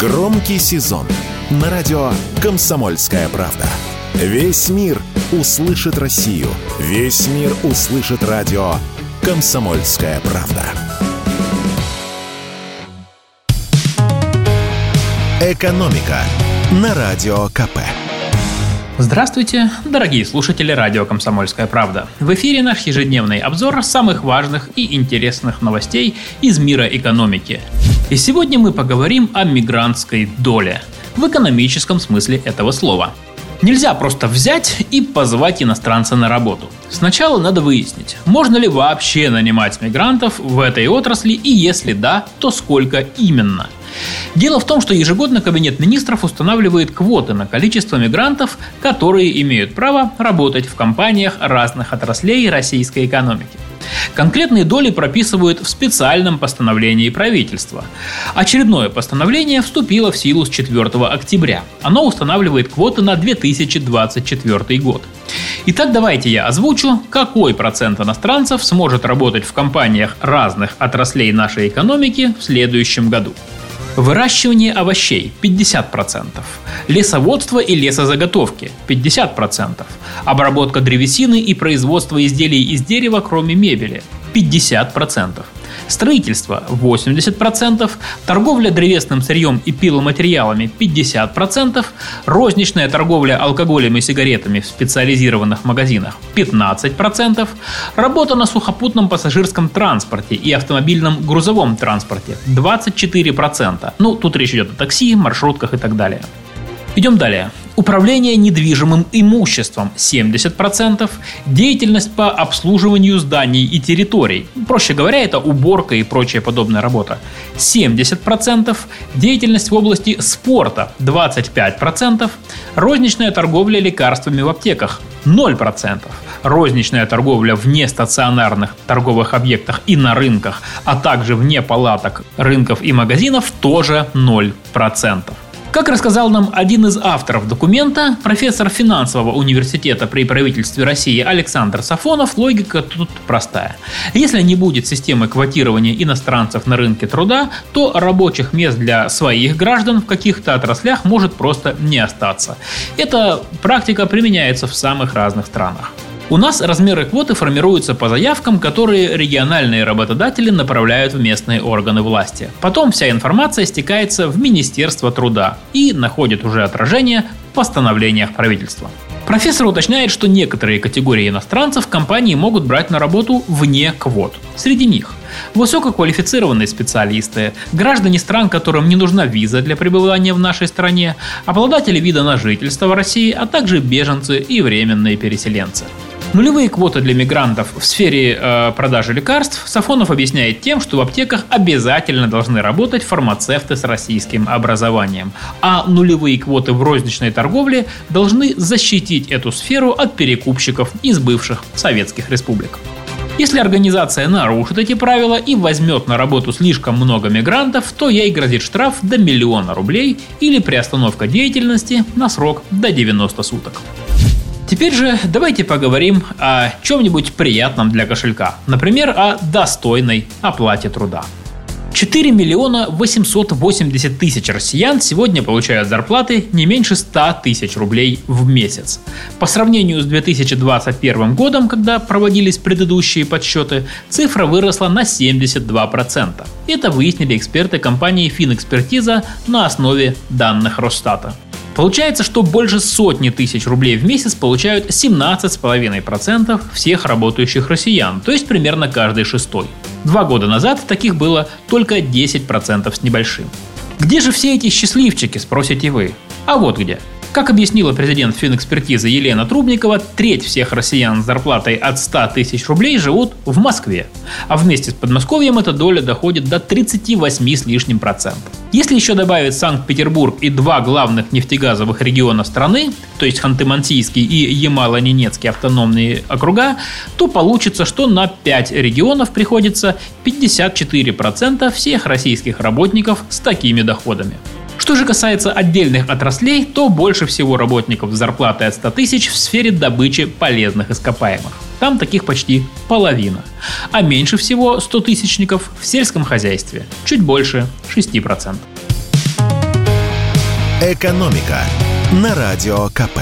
Громкий сезон на радио «Комсомольская правда». Весь мир услышит Россию. Весь мир услышит радио «Комсомольская правда». «Экономика» на Радио КП. Здравствуйте, дорогие слушатели радио «Комсомольская правда». В эфире наш ежедневный обзор самых важных и интересных новостей из мира экономики. И сегодня мы поговорим о мигрантской доле в экономическом смысле этого слова. Нельзя просто взять и позвать иностранца на работу. Сначала надо выяснить, можно ли вообще нанимать мигрантов в этой отрасли и если да, то сколько именно – Дело в том, что ежегодно Кабинет министров устанавливает квоты на количество мигрантов, которые имеют право работать в компаниях разных отраслей российской экономики. Конкретные доли прописывают в специальном постановлении правительства. Очередное постановление вступило в силу с 4 октября. Оно устанавливает квоты на 2024 год. Итак, давайте я озвучу, какой процент иностранцев сможет работать в компаниях разных отраслей нашей экономики в следующем году. Выращивание овощей – 50%. Лесоводство и лесозаготовки – 50%. Обработка древесины и производство изделий из дерева, кроме мебели – 50% строительство 80%, торговля древесным сырьем и пиломатериалами 50%, розничная торговля алкоголем и сигаретами в специализированных магазинах 15%, работа на сухопутном пассажирском транспорте и автомобильном грузовом транспорте 24%. Ну, тут речь идет о такси, маршрутках и так далее. Идем далее. Управление недвижимым имуществом 70%, деятельность по обслуживанию зданий и территорий, проще говоря, это уборка и прочая подобная работа, 70%, деятельность в области спорта 25%, розничная торговля лекарствами в аптеках 0%, розничная торговля в нестационарных торговых объектах и на рынках, а также вне палаток рынков и магазинов тоже 0%. Как рассказал нам один из авторов документа, профессор финансового университета при правительстве России Александр Сафонов, логика тут простая. Если не будет системы квотирования иностранцев на рынке труда, то рабочих мест для своих граждан в каких-то отраслях может просто не остаться. Эта практика применяется в самых разных странах. У нас размеры квоты формируются по заявкам, которые региональные работодатели направляют в местные органы власти. Потом вся информация стекается в Министерство труда и находит уже отражение в постановлениях правительства. Профессор уточняет, что некоторые категории иностранцев компании могут брать на работу вне квот. Среди них высококвалифицированные специалисты, граждане стран, которым не нужна виза для пребывания в нашей стране, обладатели вида на жительство в России, а также беженцы и временные переселенцы. Нулевые квоты для мигрантов в сфере э, продажи лекарств Сафонов объясняет тем, что в аптеках обязательно должны работать фармацевты с российским образованием, а нулевые квоты в розничной торговле должны защитить эту сферу от перекупщиков из бывших советских республик. Если организация нарушит эти правила и возьмет на работу слишком много мигрантов, то ей грозит штраф до миллиона рублей или приостановка деятельности на срок до 90 суток. Теперь же давайте поговорим о чем-нибудь приятном для кошелька. Например, о достойной оплате труда. 4 миллиона 880 тысяч россиян сегодня получают зарплаты не меньше 100 тысяч рублей в месяц. По сравнению с 2021 годом, когда проводились предыдущие подсчеты, цифра выросла на 72%. Это выяснили эксперты компании Финэкспертиза на основе данных Росстата. Получается, что больше сотни тысяч рублей в месяц получают 17,5% всех работающих россиян, то есть примерно каждый шестой. Два года назад таких было только 10% с небольшим. Где же все эти счастливчики, спросите вы? А вот где. Как объяснила президент финэкспертизы Елена Трубникова, треть всех россиян с зарплатой от 100 тысяч рублей живут в Москве, а вместе с Подмосковьем эта доля доходит до 38 с лишним процентов. Если еще добавить Санкт-Петербург и два главных нефтегазовых региона страны, то есть Ханты-Мансийский и Ямало-Ненецкий автономные округа, то получится, что на 5 регионов приходится 54% всех российских работников с такими доходами. Что же касается отдельных отраслей, то больше всего работников с зарплатой от 100 тысяч в сфере добычи полезных ископаемых. Там таких почти половина. А меньше всего 100 тысячников в сельском хозяйстве, чуть больше 6%. «Экономика» на Радио КП.